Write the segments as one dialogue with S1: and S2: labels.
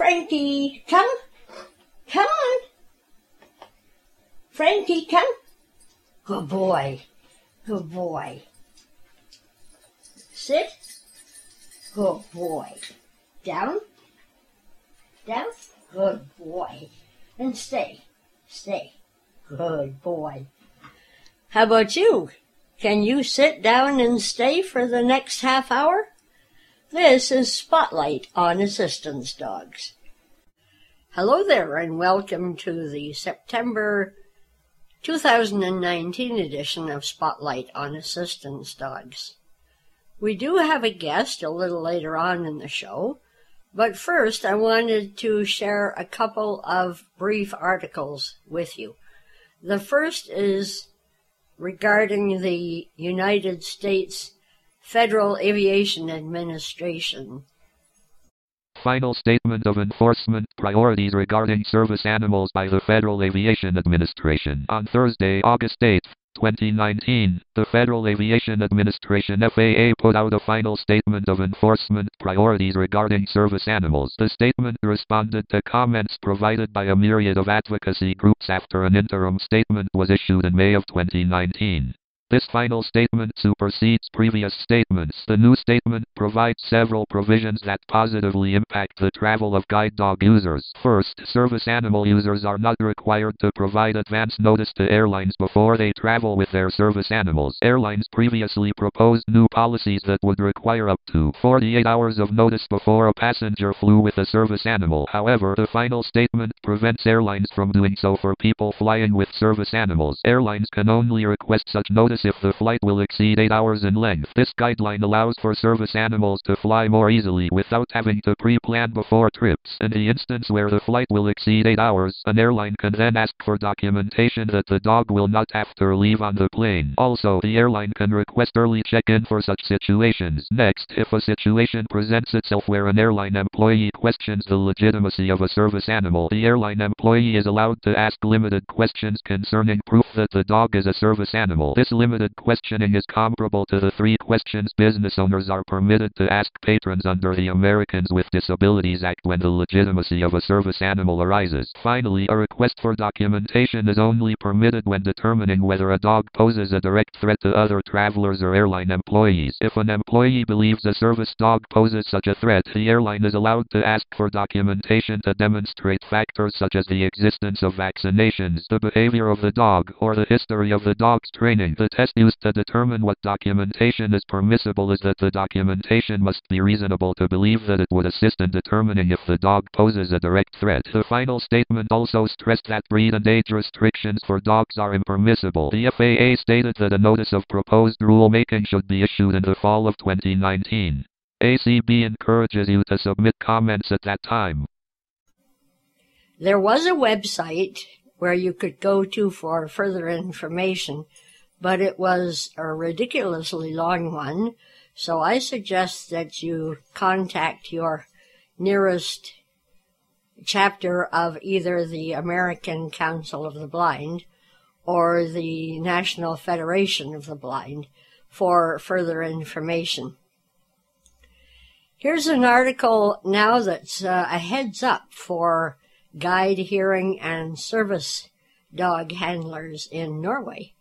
S1: Frankie, come. Come on. Frankie, come. Good boy. Good boy. Sit. Good boy. Down. Down. Good boy. And stay. Stay. Good boy. How about you? Can you sit down and stay for the next half hour? This is Spotlight on Assistance Dogs. Hello there and welcome to the September 2019 edition of Spotlight on Assistance Dogs. We do have a guest a little later on in the show, but first I wanted to share a couple of brief articles with you. The first is regarding the United States Federal Aviation Administration.
S2: Final statement of enforcement priorities regarding service animals by the Federal Aviation Administration. On Thursday, August 8, 2019, the Federal Aviation Administration FAA put out a final statement of enforcement priorities regarding service animals. The statement responded to comments provided by a myriad of advocacy groups after an interim statement was issued in May of 2019. This final statement supersedes previous statements. The new statement provides several provisions that positively impact the travel of guide dog users. First, service animal users are not required to provide advance notice to airlines before they travel with their service animals. Airlines previously proposed new policies that would require up to 48 hours of notice before a passenger flew with a service animal. However, the final statement prevents airlines from doing so for people flying with service animals. Airlines can only request such notice if the flight will exceed 8 hours in length. This guideline allows for service animals to fly more easily without having to pre-plan before trips. In the instance where the flight will exceed 8 hours, an airline can then ask for documentation that the dog will not to leave on the plane. Also, the airline can request early check-in for such situations. Next, if a situation presents itself where an airline employee questions the legitimacy of a service animal, the airline employee is allowed to ask limited questions concerning proof that the dog is a service animal. This limit limited questioning is comparable to the three questions business owners are permitted to ask patrons under the Americans with Disabilities Act when the legitimacy of a service animal arises. Finally, a request for documentation is only permitted when determining whether a dog poses a direct threat to other travelers or airline employees. If an employee believes a service dog poses such a threat, the airline is allowed to ask for documentation to demonstrate factors such as the existence of vaccinations, the behavior of the dog, or the history of the dog's training. The test used to determine what documentation is permissible is that the documentation must be reasonable to believe that it would assist in determining if the dog poses a direct threat. The final statement also stressed that breed and age restrictions for dogs are impermissible. The FAA stated that a notice of proposed rulemaking should be issued in the fall of 2019. ACB encourages you to submit comments at that time.
S1: There was a website where you could go to for further information but it was a ridiculously long one. So I suggest that you contact your nearest chapter of either the American Council of the Blind or the National Federation of the Blind for further information. Here's an article now that's uh, a heads up for guide, hearing, and service dog handlers in Norway.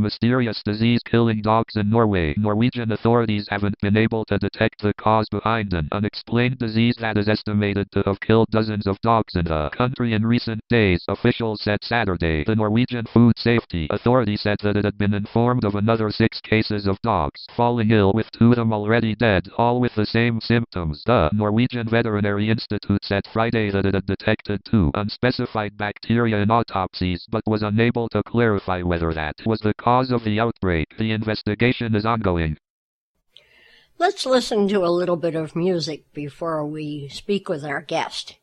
S2: Mysterious disease killing dogs in Norway. Norwegian authorities haven't been able to detect the cause behind an unexplained disease that is estimated to have killed dozens of dogs in the country in recent days, officials said Saturday. The Norwegian Food Safety Authority said that it had been informed of another six cases of dogs falling ill with two of them already dead, all with the same symptoms. The Norwegian Veterinary Institute said Friday that it had detected two unspecified bacteria in autopsies but was unable to clarify whether that was the cause of the outbreak. The investigation is ongoing.
S1: Let's listen to a little bit of music before we speak with our guest.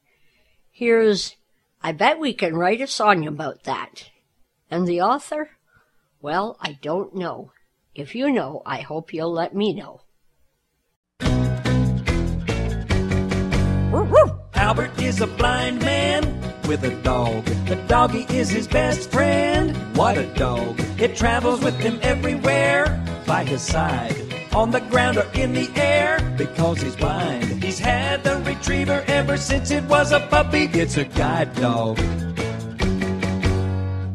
S1: Here's I Bet We Can Write a Song About That. And the author? Well, I don't know. If you know, I hope you'll let me know.
S3: Albert is a blind man with a dog. The doggy is his best friend. What a dog! It travels with him everywhere by his side, on the ground or in the air, because he's blind. He's had the retriever ever since it was a puppy. It's a guide dog.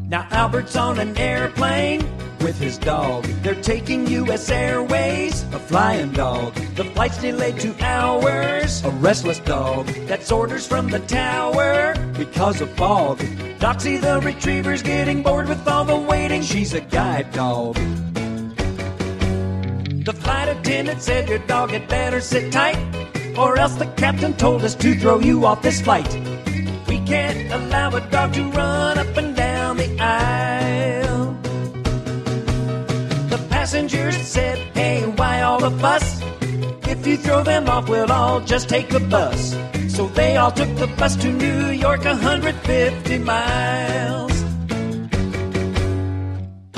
S3: Now Albert's on an airplane with his dog. They're taking U.S. Airways, a flying dog. The flight's delayed two hours. A restless dog that's orders from the tower because of fog. Doxy the retriever's getting bored with all the waiting. She's a guide dog. The flight attendant said your dog had better sit tight, or else the captain told us to throw you off this flight. We can't allow a dog to run up and down the aisle. Passengers said, Hey, why all the fuss? If you throw them off, we'll all just take the bus. So they all took the bus to New York, 150 miles.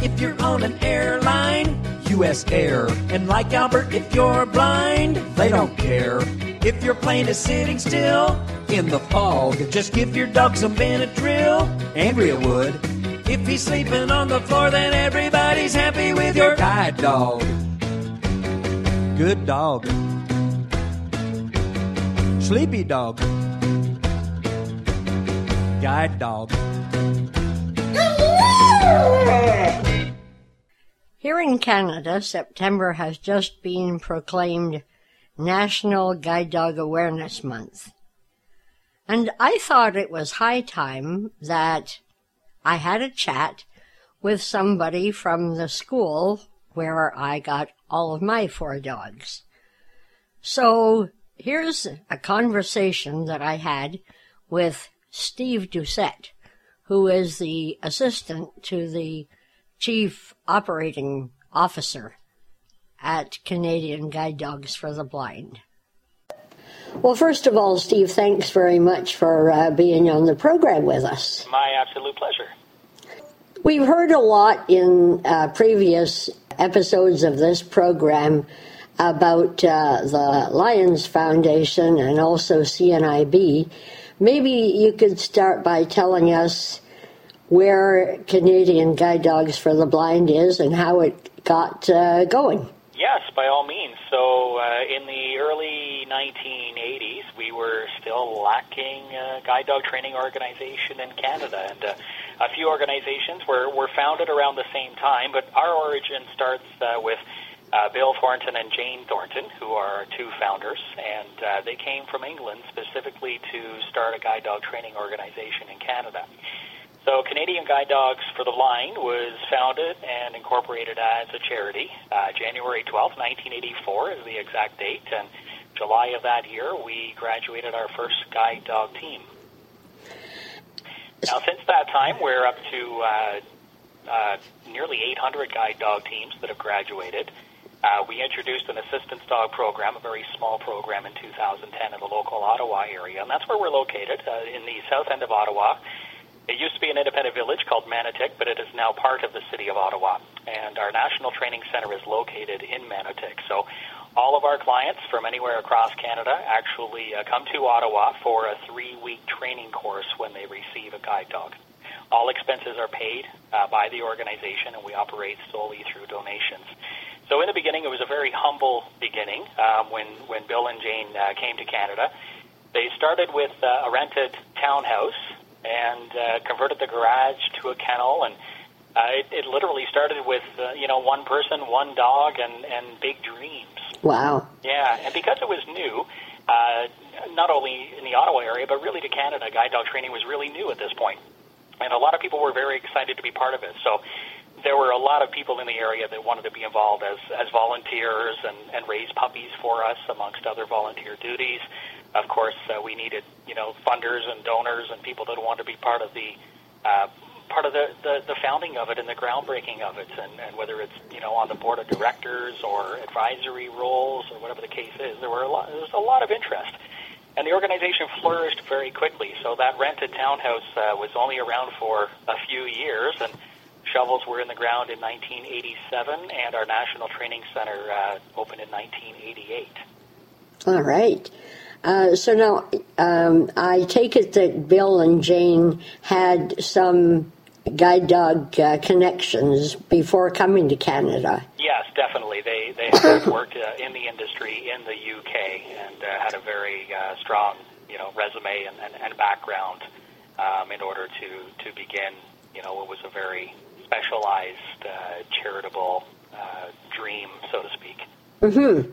S3: If you're on an airline, US Air. And like Albert, if you're blind, they don't care. If your plane is sitting still in the fog, just give your dog some Benadryl. Andrea would. If he's sleeping on the floor, then everybody's happy with your guide dog. Good dog. Sleepy dog. Guide dog.
S1: Here in Canada, September has just been proclaimed National Guide Dog Awareness Month. And I thought it was high time that I had a chat with somebody from the school where I got all of my four dogs. So here's a conversation that I had with Steve Doucette, who is the assistant to the chief operating officer at Canadian Guide Dogs for the Blind. Well, first of all, Steve, thanks very much for uh, being on the program with us.
S4: My absolute pleasure.
S1: We've heard a lot in uh, previous episodes of this program about uh, the Lions Foundation and also CNIB. Maybe you could start by telling us where Canadian Guide Dogs for the Blind is and how it got uh, going.
S4: Yes, by all means. So, uh, in the early 1980s, we were still lacking a guide dog training organization in Canada, and uh, a few organizations were, were founded around the same time. But our origin starts uh, with uh, Bill Thornton and Jane Thornton, who are our two founders, and uh, they came from England specifically to start a guide dog training organization in Canada. So, Canadian Guide Dogs for the Blind was founded and incorporated as a charity. Uh, January 12, 1984 is the exact date, and July of that year we graduated our first guide dog team. Now, since that time, we're up to uh, uh, nearly 800 guide dog teams that have graduated. Uh, we introduced an assistance dog program, a very small program in 2010 in the local Ottawa area, and that's where we're located, uh, in the south end of Ottawa. It used to be an independent village called Manotick, but it is now part of the city of Ottawa. And our national training center is located in Manotick. So all of our clients from anywhere across Canada actually uh, come to Ottawa for a three week training course when they receive a guide dog. All expenses are paid uh, by the organization, and we operate solely through donations. So in the beginning, it was a very humble beginning um, when, when Bill and Jane uh, came to Canada. They started with uh, a rented townhouse and uh, converted the garage to a kennel and uh, it, it literally started with uh, you know one person, one dog, and and big dreams.
S1: Wow.
S4: Yeah, and because it was new, uh, not only in the Ottawa area but really to Canada, guide dog training was really new at this point, and a lot of people were very excited to be part of it. So there were a lot of people in the area that wanted to be involved as as volunteers and and raise puppies for us amongst other volunteer duties of course, uh, we needed you know funders and donors and people that wanted to be part of the uh, part of the, the the founding of it and the groundbreaking of it, and, and whether it's you know on the board of directors or advisory roles or whatever the case is, there were a lot there was a lot of interest. And the organization flourished very quickly. So that rented townhouse uh, was only around for a few years, and shovels were in the ground in 1987, and our national training center uh, opened in 1988.
S1: All right. Uh, so now, um, I take it that Bill and Jane had some guide dog uh, connections before coming to Canada.
S4: Yes, definitely. They they have worked uh, in the industry in the UK and uh, had a very uh, strong, you know, resume and, and, and background um, in order to to begin, you know, what was a very specialized, uh, charitable uh, dream, so to speak.
S1: hmm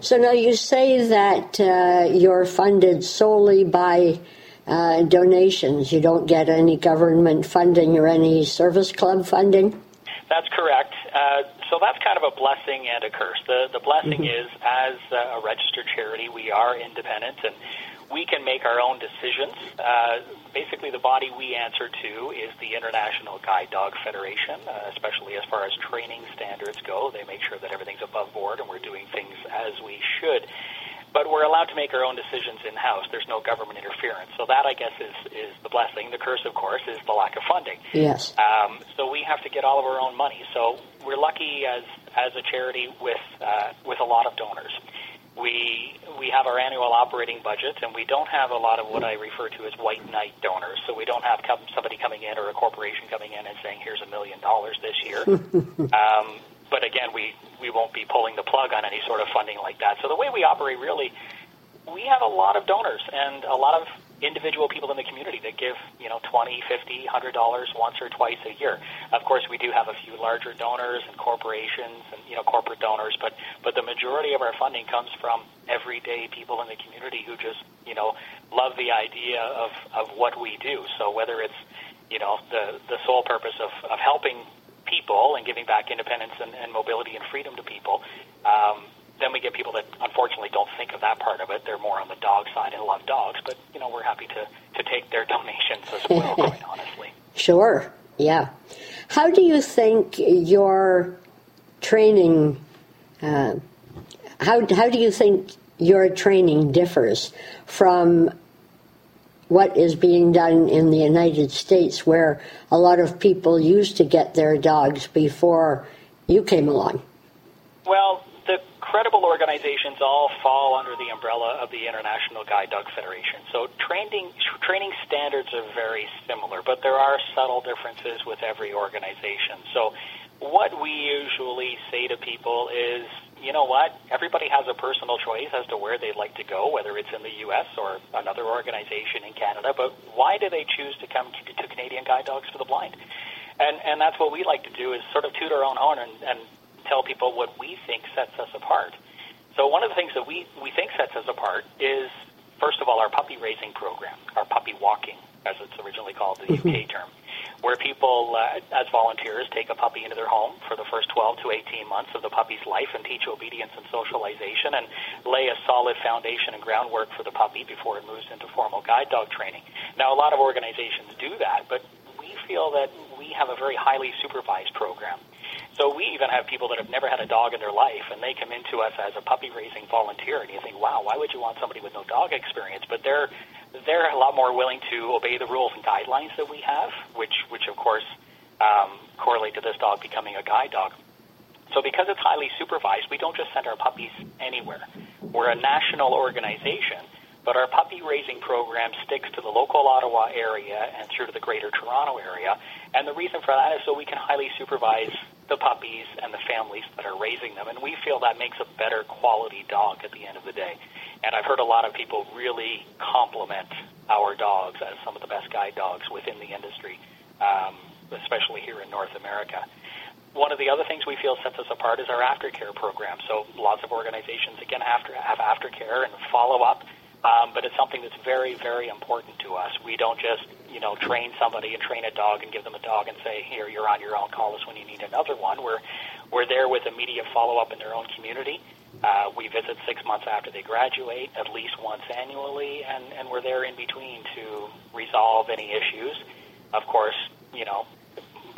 S1: So now you say that uh, you're funded solely by uh, donations. You don't get any government funding or any service club funding.
S4: That's correct. Uh, so that's kind of a blessing and a curse. The the blessing is, as a registered charity, we are independent and we can make our own decisions. Uh, basically, the body we answer to is the International Guide Dog Federation, uh, especially as far as training standards go. They make sure that everything's above board and we're doing things as we should. But we're allowed to make our own decisions in house. There's no government interference. So that, I guess, is, is the blessing. The curse, of course, is the lack of funding.
S1: Yes.
S4: Um, so we have to get all of our own money. So we're lucky as as a charity with uh, with a lot of donors. We we have our annual operating budget, and we don't have a lot of what I refer to as white knight donors. So we don't have come, somebody coming in or a corporation coming in and saying, "Here's a million dollars this year." um, but again, we we won't be pulling the plug on any sort of funding like that. So the way we operate, really, we have a lot of donors and a lot of individual people in the community that give, you know, twenty, fifty, hundred dollars once or twice a year. Of course, we do have a few larger donors and corporations and you know corporate donors, but but the majority of our funding comes from everyday people in the community who just you know love the idea of of what we do. So whether it's you know the the sole purpose of of helping people and giving back independence and, and mobility and freedom to people. Um, then we get people that unfortunately don't think of that part of it. They're more on the dog side and love dogs, but you know we're happy to to take their donations as well. quite honestly.
S1: Sure. Yeah. How do you think your training? Uh, how how do you think your training differs from what is being done in the United States, where a lot of people used to get their dogs before you came along?
S4: Well, the credible organizations all fall under the umbrella of the International Guide Dog Federation. So training training standards are very similar, but there are subtle differences with every organization. So what we usually say to people is you know what? Everybody has a personal choice as to where they'd like to go, whether it's in the U.S. or another organization in Canada. But why do they choose to come to Canadian Guide Dogs for the Blind? And and that's what we like to do is sort of toot our own horn and, and tell people what we think sets us apart. So one of the things that we we think sets us apart is first of all our puppy raising program, our puppy walking, as it's originally called, the UK term where people, uh, as volunteers, take a puppy into their home for the first 12 to 18 months of the puppy's life and teach obedience and socialization and lay a solid foundation and groundwork for the puppy before it moves into formal guide dog training. Now, a lot of organizations do that, but we feel that we have a very highly supervised program. So we even have people that have never had a dog in their life, and they come into us as a puppy raising volunteer, and you think, wow, why would you want somebody with no dog experience? But they're they're a lot more willing to obey the rules and guidelines that we have, which, which of course, um, correlate to this dog becoming a guide dog. So because it's highly supervised, we don't just send our puppies anywhere. We're a national organization, but our puppy raising program sticks to the local Ottawa area and through to the greater Toronto area. And the reason for that is so we can highly supervise the puppies and the families that are raising them. And we feel that makes a better quality dog at the end of the day. And I've heard a lot of people really compliment our dogs as some of the best guide dogs within the industry, um, especially here in North America. One of the other things we feel sets us apart is our aftercare program. So lots of organizations, again, after, have aftercare and follow up, um, but it's something that's very, very important to us. We don't just, you know, train somebody and train a dog and give them a dog and say, here, you're on your own, call us when you need another one. We're, we're there with immediate follow-up in their own community. Uh, we visit six months after they graduate, at least once annually, and, and we're there in between to resolve any issues. Of course, you know,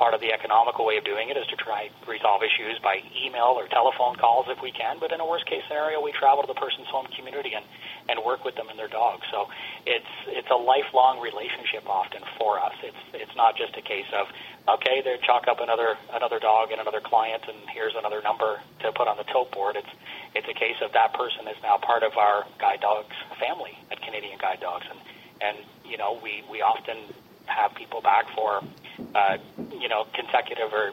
S4: part of the economical way of doing it is to try resolve issues by email or telephone calls if we can. But in a worst case scenario, we travel to the person's home community and, and work with them and their dog. So it's it's a lifelong relationship often for us. It's it's not just a case of okay, they chalk up another another dog and another client, and here's another number to put on the tote board. It's it's a case of that person is now part of our guide dogs family at Canadian Guide Dogs, and and you know we we often have people back for uh, you know consecutive or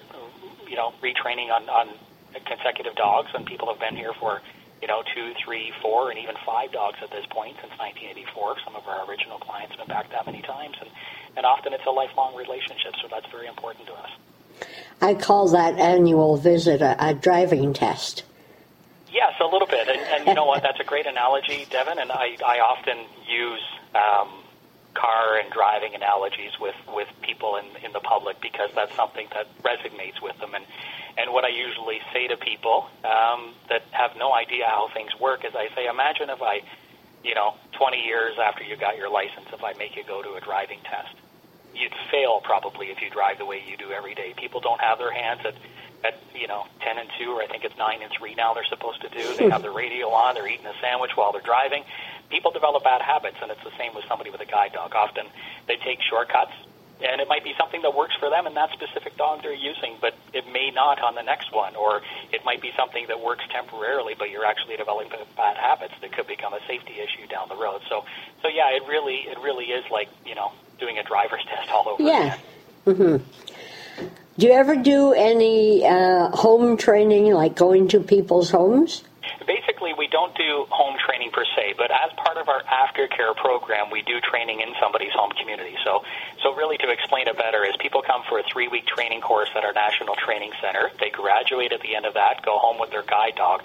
S4: you know retraining on on consecutive dogs, and people have been here for you know two, three, four, and even five dogs at this point since 1984. Some of our original clients have been back that many times, and and often it's a lifelong relationship, so that's very important to us.
S1: I call that annual visit a, a driving test.
S4: Yes, a little bit, and, and you know what? That's a great analogy, Devin, and I I often use. Um, car and driving analogies with with people in in the public because that's something that resonates with them. And and what I usually say to people um, that have no idea how things work is I say imagine if I you know 20 years after you got your license if I make you go to a driving test. You'd fail probably if you drive the way you do every day. People don't have their hands at at you know 10 and 2 or I think it's 9 and 3 now they're supposed to do. They have the radio on they're eating a sandwich while they're driving people develop bad habits, and it's the same with somebody with a guide dog. Often they take shortcuts, and it might be something that works for them in that specific dog they're using, but it may not on the next one, or it might be something that works temporarily, but you're actually developing bad habits that could become a safety issue down the road. So, so yeah, it really, it really is like you know doing a driver's test all over
S1: yeah.
S4: again.
S1: Mm-hmm. Do you ever do any uh, home training, like going to people's homes?
S4: Don't do home training per se, but as part of our aftercare program, we do training in somebody's home community. So, so really to explain it better is people come for a three-week training course at our National Training Center. They graduate at the end of that, go home with their guide dog.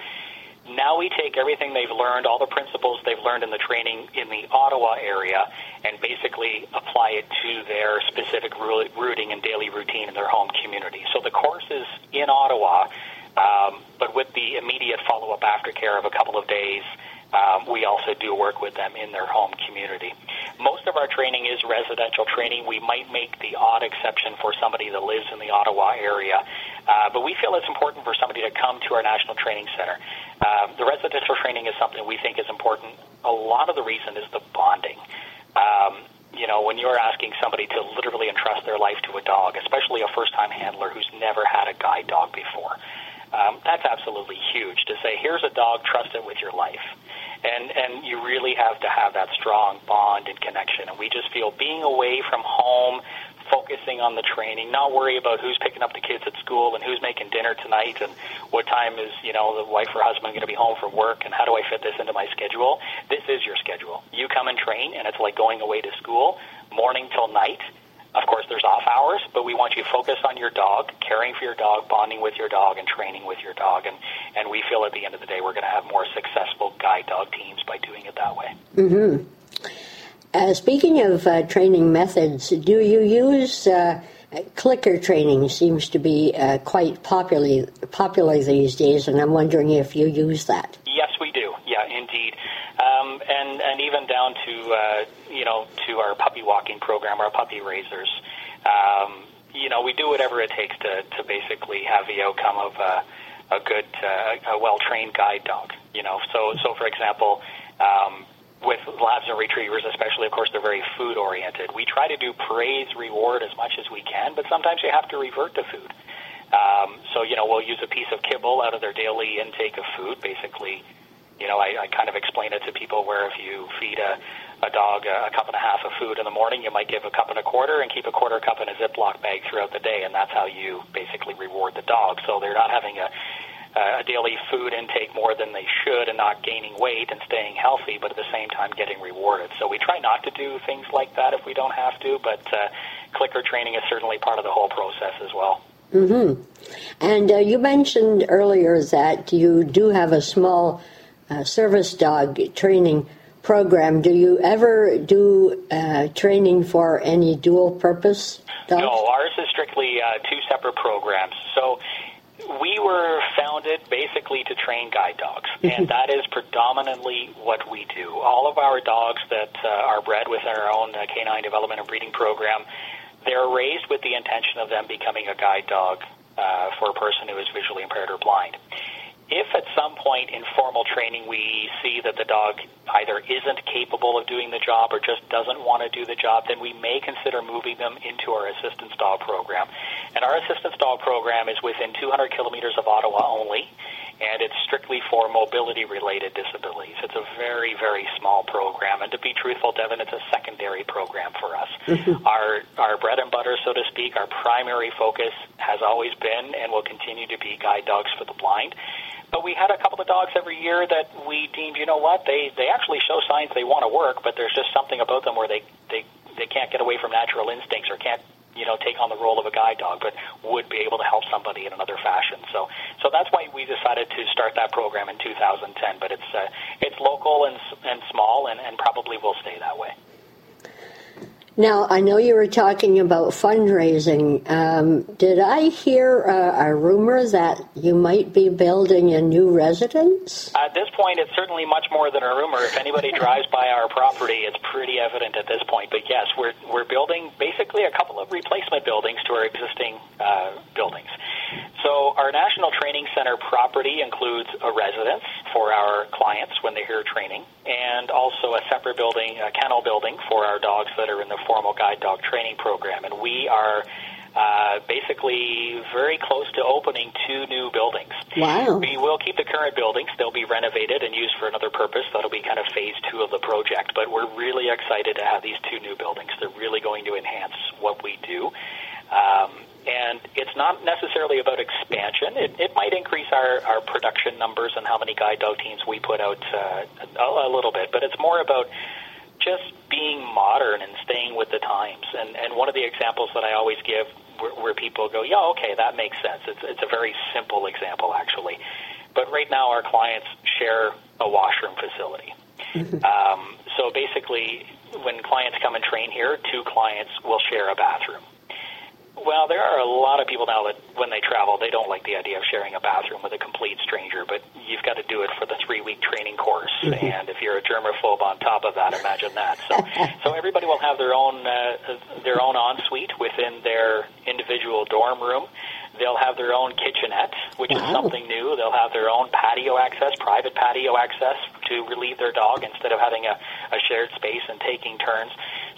S4: Now we take everything they've learned, all the principles they've learned in the training in the Ottawa area, and basically apply it to their specific routing and daily routine in their home community. So the course is in Ottawa. Um, but with the immediate follow-up aftercare of a couple of days, um, we also do work with them in their home community. Most of our training is residential training. We might make the odd exception for somebody that lives in the Ottawa area, uh, but we feel it's important for somebody to come to our National Training Center. Um, the residential training is something we think is important. A lot of the reason is the bonding. Um, you know, when you're asking somebody to literally entrust their life to a dog, especially a first-time handler who's never had a guide dog before, um, that's absolutely huge to say, here's a dog, trust it with your life. And, and you really have to have that strong bond and connection. And we just feel being away from home, focusing on the training, not worry about who's picking up the kids at school and who's making dinner tonight and what time is, you know, the wife or husband going to be home from work and how do I fit this into my schedule. This is your schedule. You come and train and it's like going away to school morning till night of course, there's off hours, but we want you to focus on your dog, caring for your dog, bonding with your dog, and training with your dog. And, and we feel at the end of the day we're going to have more successful guide dog teams by doing it that way.
S1: Mm-hmm. Uh, speaking of uh, training methods, do you use uh, clicker training? Seems to be uh, quite popular popular these days, and I'm wondering if you use that.
S4: Yes, we do. Yeah, indeed um, and and even down to uh, you know to our puppy walking program, our puppy raisers. Um, you know, we do whatever it takes to to basically have the outcome of a, a good, uh, a well trained guide dog. You know, so so for example. Um, with labs and retrievers, especially, of course, they're very food oriented. We try to do praise, reward as much as we can, but sometimes you have to revert to food. Um, so, you know, we'll use a piece of kibble out of their daily intake of food, basically you know, I, I kind of explain it to people where if you feed a, a dog a, a cup and a half of food in the morning, you might give a cup and a quarter and keep a quarter cup in a Ziploc bag throughout the day, and that's how you basically reward the dog. So they're not having a a daily food intake more than they should and not gaining weight and staying healthy, but at the same time getting rewarded. So we try not to do things like that if we don't have to, but uh, clicker training is certainly part of the whole process as well.
S1: Mm-hmm. And uh, you mentioned earlier that you do have a small uh, service dog training program. Do you ever do uh, training for any dual purpose dogs?
S4: No, ours is strictly uh, two separate programs. So we were founded basically to train guide dogs, and that is predominantly what we do. All of our dogs that uh, are bred within our own uh, canine development and breeding program, they're raised with the intention of them becoming a guide dog uh, for a person who is visually impaired or blind if at some point in formal training we see that the dog either isn't capable of doing the job or just doesn't want to do the job, then we may consider moving them into our assistance dog program. And our assistance dog program is within 200 kilometers of Ottawa only. and it's strictly for mobility related disabilities. It's a very, very small program, and to be truthful, Devin, it's a secondary program for us. Mm-hmm. Our, our bread and butter, so to speak, our primary focus has always been and will continue to be guide dogs for the blind. But we had a couple of dogs every year that we deemed, you know what, they, they actually show signs they want to work, but there's just something about them where they, they, they can't get away from natural instincts or can't you know take on the role of a guide dog, but would be able to help somebody in another fashion. So so that's why we decided to start that program in 2010. But it's uh, it's local and and small, and, and probably will stay that way.
S1: Now, I know you were talking about fundraising. Um, did I hear a, a, rumor that you might be building a new residence?
S4: At this point, it's certainly much more than a rumor. If anybody drives by our property, it's pretty evident at this point. But yes, we're, we're building basically a couple of replacement buildings to our existing uh, buildings. So, our National Training Center property includes a residence for our clients when they're here training, and also a separate building, a kennel building for our dogs that are in the formal guide dog training program, and we are uh, basically very close to opening two new buildings.
S1: Wow.
S4: We will keep the current buildings. They'll be renovated and used for another purpose. That'll be kind of phase two of the project. But we're really excited to have these two new buildings. They're really going to enhance what we do. Um, and it's not necessarily about expansion. It, it might increase our, our production numbers and how many guide dog teams we put out uh, a, a little bit, but it's more about just being modern and staying with the times. And, and one of the examples that I always give where, where people go, yeah, okay, that makes sense. It's, it's a very simple example, actually. But right now, our clients share a washroom facility. Mm-hmm. Um, so basically, when clients come and train here, two clients will share a bathroom. Well, there are a lot of people now that when they travel, they don't like the idea of sharing a bathroom with a complete stranger, but you've got to do it for the three week training course. Mm-hmm. And if you're a germaphobe on top of that, imagine that. So, so everybody will have their own, uh, their own ensuite within their individual dorm room. They'll have their own kitchenette, which wow. is something new. They'll have their own patio access, private patio access to relieve their dog instead of having a, a shared space and taking turns.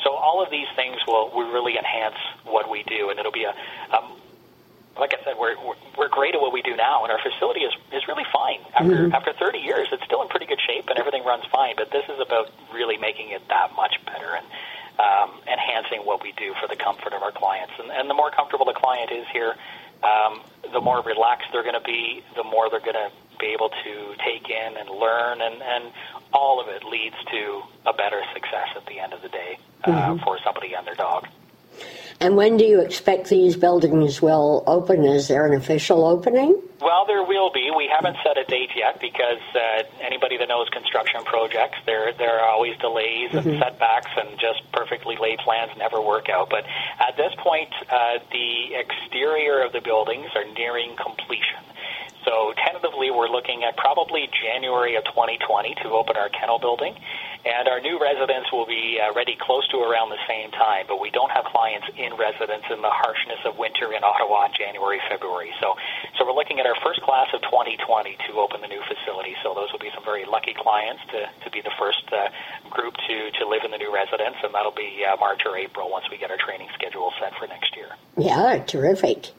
S4: So all of these things will, will really enhance what we do, and it'll be a, um, like I said, we're, we're we're great at what we do now, and our facility is is really fine. After mm-hmm. after 30 years, it's still in pretty good shape, and everything runs fine. But this is about really making it that much better and um, enhancing what we do for the comfort of our clients. And, and the more comfortable the client is here, um, the more relaxed they're going to be, the more they're going to be able to take in and learn, and, and all of it leads to a better success at the end of the day uh, mm-hmm. for somebody and their dog.
S1: And when do you expect these buildings will open? Is there an official opening?
S4: Well, there will be. We haven't set a date yet because uh, anybody that knows construction projects, there there are always delays mm-hmm. and setbacks, and just perfectly laid plans never work out. But at this point, uh, the exterior of the buildings are nearing completion. So tentatively, we're looking at probably January of 2020 to open our kennel building, and our new residence will be uh, ready close to around the same time. But we don't have clients in residence in the harshness of winter in Ottawa in January, February. So, so we're looking at our first class of 2020 to open the new facility. So those will be some very lucky clients to, to be the first uh, group to, to live in the new residence, and that'll be uh, March or April once we get our training schedule set for next year.
S1: Yeah, terrific.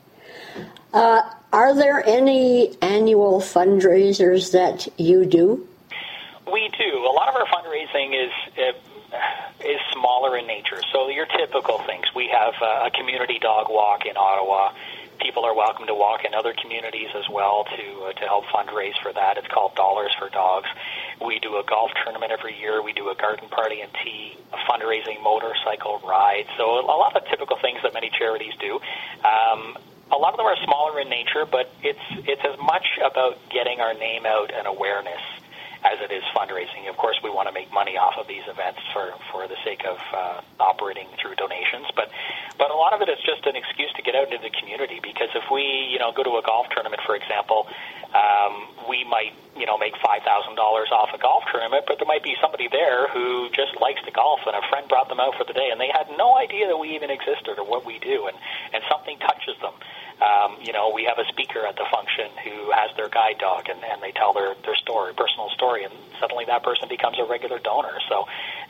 S1: Uh, are there any annual fundraisers that you do?
S4: We do. A lot of our fundraising is uh, is smaller in nature. So your typical things. We have uh, a community dog walk in Ottawa. People are welcome to walk in other communities as well to uh, to help fundraise for that. It's called Dollars for Dogs. We do a golf tournament every year. We do a garden party and tea, a fundraising motorcycle ride. So a lot of typical things that many charities do. Um, a lot of them are smaller in nature, but it's it's as much about getting our name out and awareness as it is fundraising. Of course, we want to make money off of these events for for the sake of uh, operating through donations, but but a lot of it is just an excuse to get out into the community. Because if we you know go to a golf tournament, for example, um, we might you know make five thousand dollars off a golf tournament, but there might be somebody there who just likes to golf, and a friend brought them out for the day, and they had no idea that we even existed or what we do, and and something touches them um, you know, we have a speaker at the function who has their guide dog, and, and they tell their their story, personal story, and suddenly that person becomes a regular donor. So,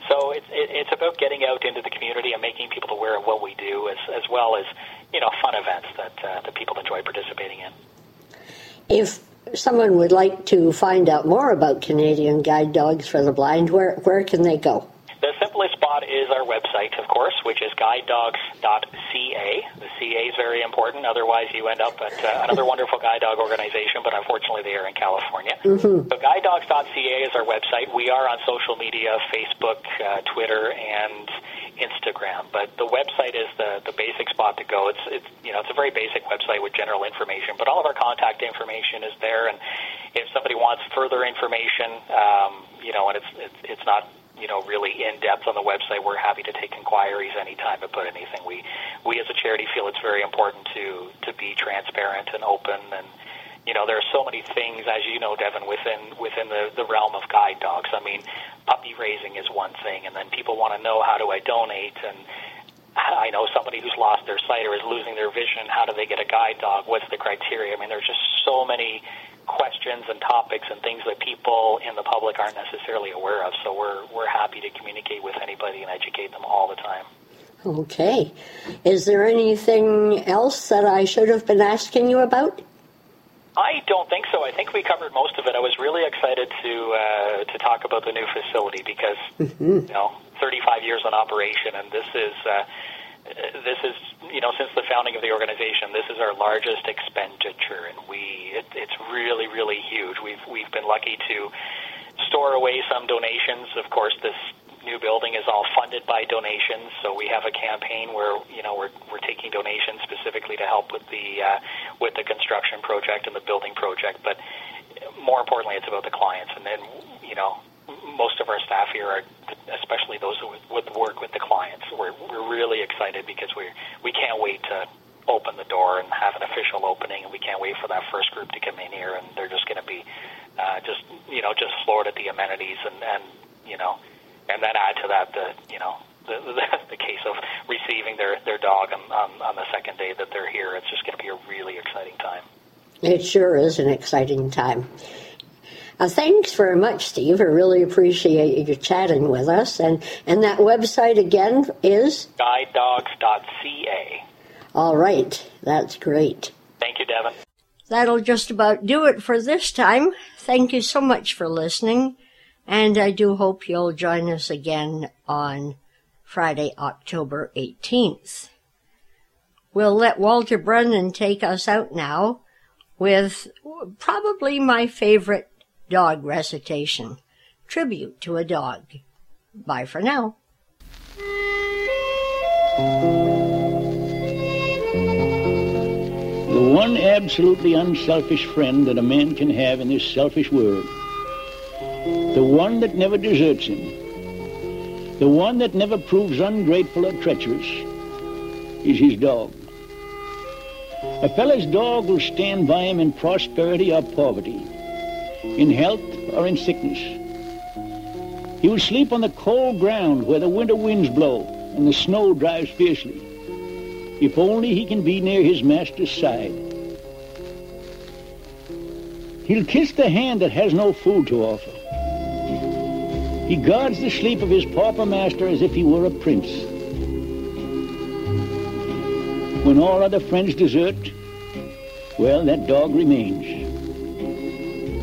S4: so it's it, it's about getting out into the community and making people aware of what we do, as as well as you know, fun events that uh, that people enjoy participating in.
S1: If someone would like to find out more about Canadian Guide Dogs for the Blind, where, where can they go?
S4: The simplest spot is our website, of course, which is guidedogs.ca. The CA is very important, otherwise, you end up at uh, another wonderful guide dog organization, but unfortunately, they are in California.
S1: Mm-hmm.
S4: So, guidedogs.ca is our website. We are on social media Facebook, uh, Twitter, and Instagram, but the website is the, the basic spot to go. It's, it's, you know, it's a very basic website with general information, but all of our contact information is there, and if somebody wants further information, um, you know, and it's, it's, it's not you know, really in depth on the website. We're happy to take inquiries anytime put anything. We we as a charity feel it's very important to to be transparent and open and you know, there are so many things, as you know, Devin, within within the, the realm of guide dogs. I mean, puppy raising is one thing, and then people want to know how do I donate, and I know somebody who's lost their sight or is losing their vision. How do they get a guide dog? What's the criteria? I mean, there's just so many questions and topics and things that people in the public aren't necessarily aware of. So we're we're happy to communicate with anybody and educate them all the time.
S1: Okay. Is there anything else that I should have been asking you about?
S4: I don't think so. I think we covered most of it. I was really excited to uh, to talk about the new facility because
S1: mm-hmm.
S4: you know 35 years in operation, and this is uh, this is you know since the founding of the organization, this is our largest expenditure, and we it, it's really really huge. We've we've been lucky to store away some donations. Of course, this new building is all funded by donations. So we have a campaign where you know we're we're taking donations specifically to help with the uh, with the construction project and the building project. But more importantly, it's about the clients. And then you know most of our staff here are, especially those who would work with the clients. We're we're really excited because we we can't wait to open the door and have an official opening, and we can't wait for that first group to come in here, and they're just going to be uh, just you know just floored at the amenities and and you know and then add to that the you know the, the, the case of receiving their their dog on, on on the second day that they're here. It's just going to be a really exciting time.
S1: It sure is an exciting time. Uh, thanks very much, Steve. I really appreciate you chatting with us. And, and that website again is?
S4: GuideDogs.ca.
S1: All right. That's great.
S4: Thank you, Devin.
S1: That'll just about do it for this time. Thank you so much for listening and I do hope you'll join us again on Friday, October 18th. We'll let Walter Brennan take us out now with probably my favorite dog recitation, Tribute to a Dog. Bye for now.
S5: The one absolutely unselfish friend that a man can have in this selfish world the one that never deserts him, the one that never proves ungrateful or treacherous, is his dog. A fellow's dog will stand by him in prosperity or poverty, in health or in sickness. He will sleep on the cold ground where the winter winds blow and the snow drives fiercely, if only he can be near his master's side. He'll kiss the hand that has no food to offer. He guards the sleep of his pauper master as if he were a prince. When all other friends desert, well, that dog remains.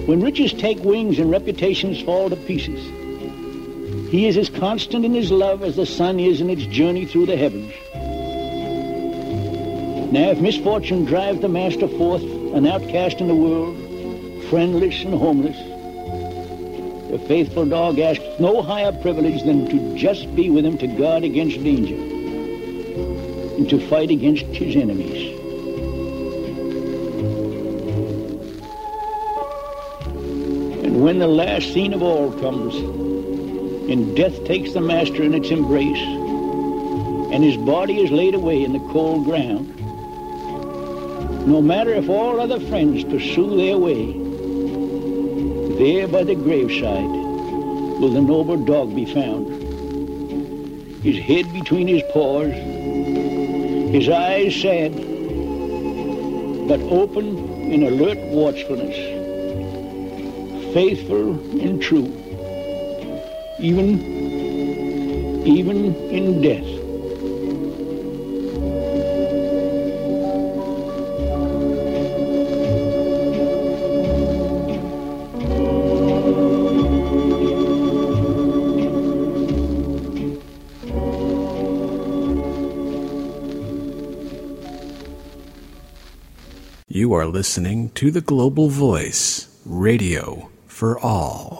S5: When riches take wings and reputations fall to pieces, he is as constant in his love as the sun is in its journey through the heavens. Now, if misfortune drives the master forth, an outcast in the world, friendless and homeless, the faithful dog asks no higher privilege than to just be with him to guard against danger and to fight against his enemies. When the last scene of all comes, and death takes the master in its embrace, and his body is laid away in the cold ground, no matter if all other friends pursue their way, there by the graveside will the noble dog be found. His head between his paws, his eyes sad, but open in alert watchfulness, faithful and true, even, even in death.
S6: You are listening to the Global Voice, radio for all.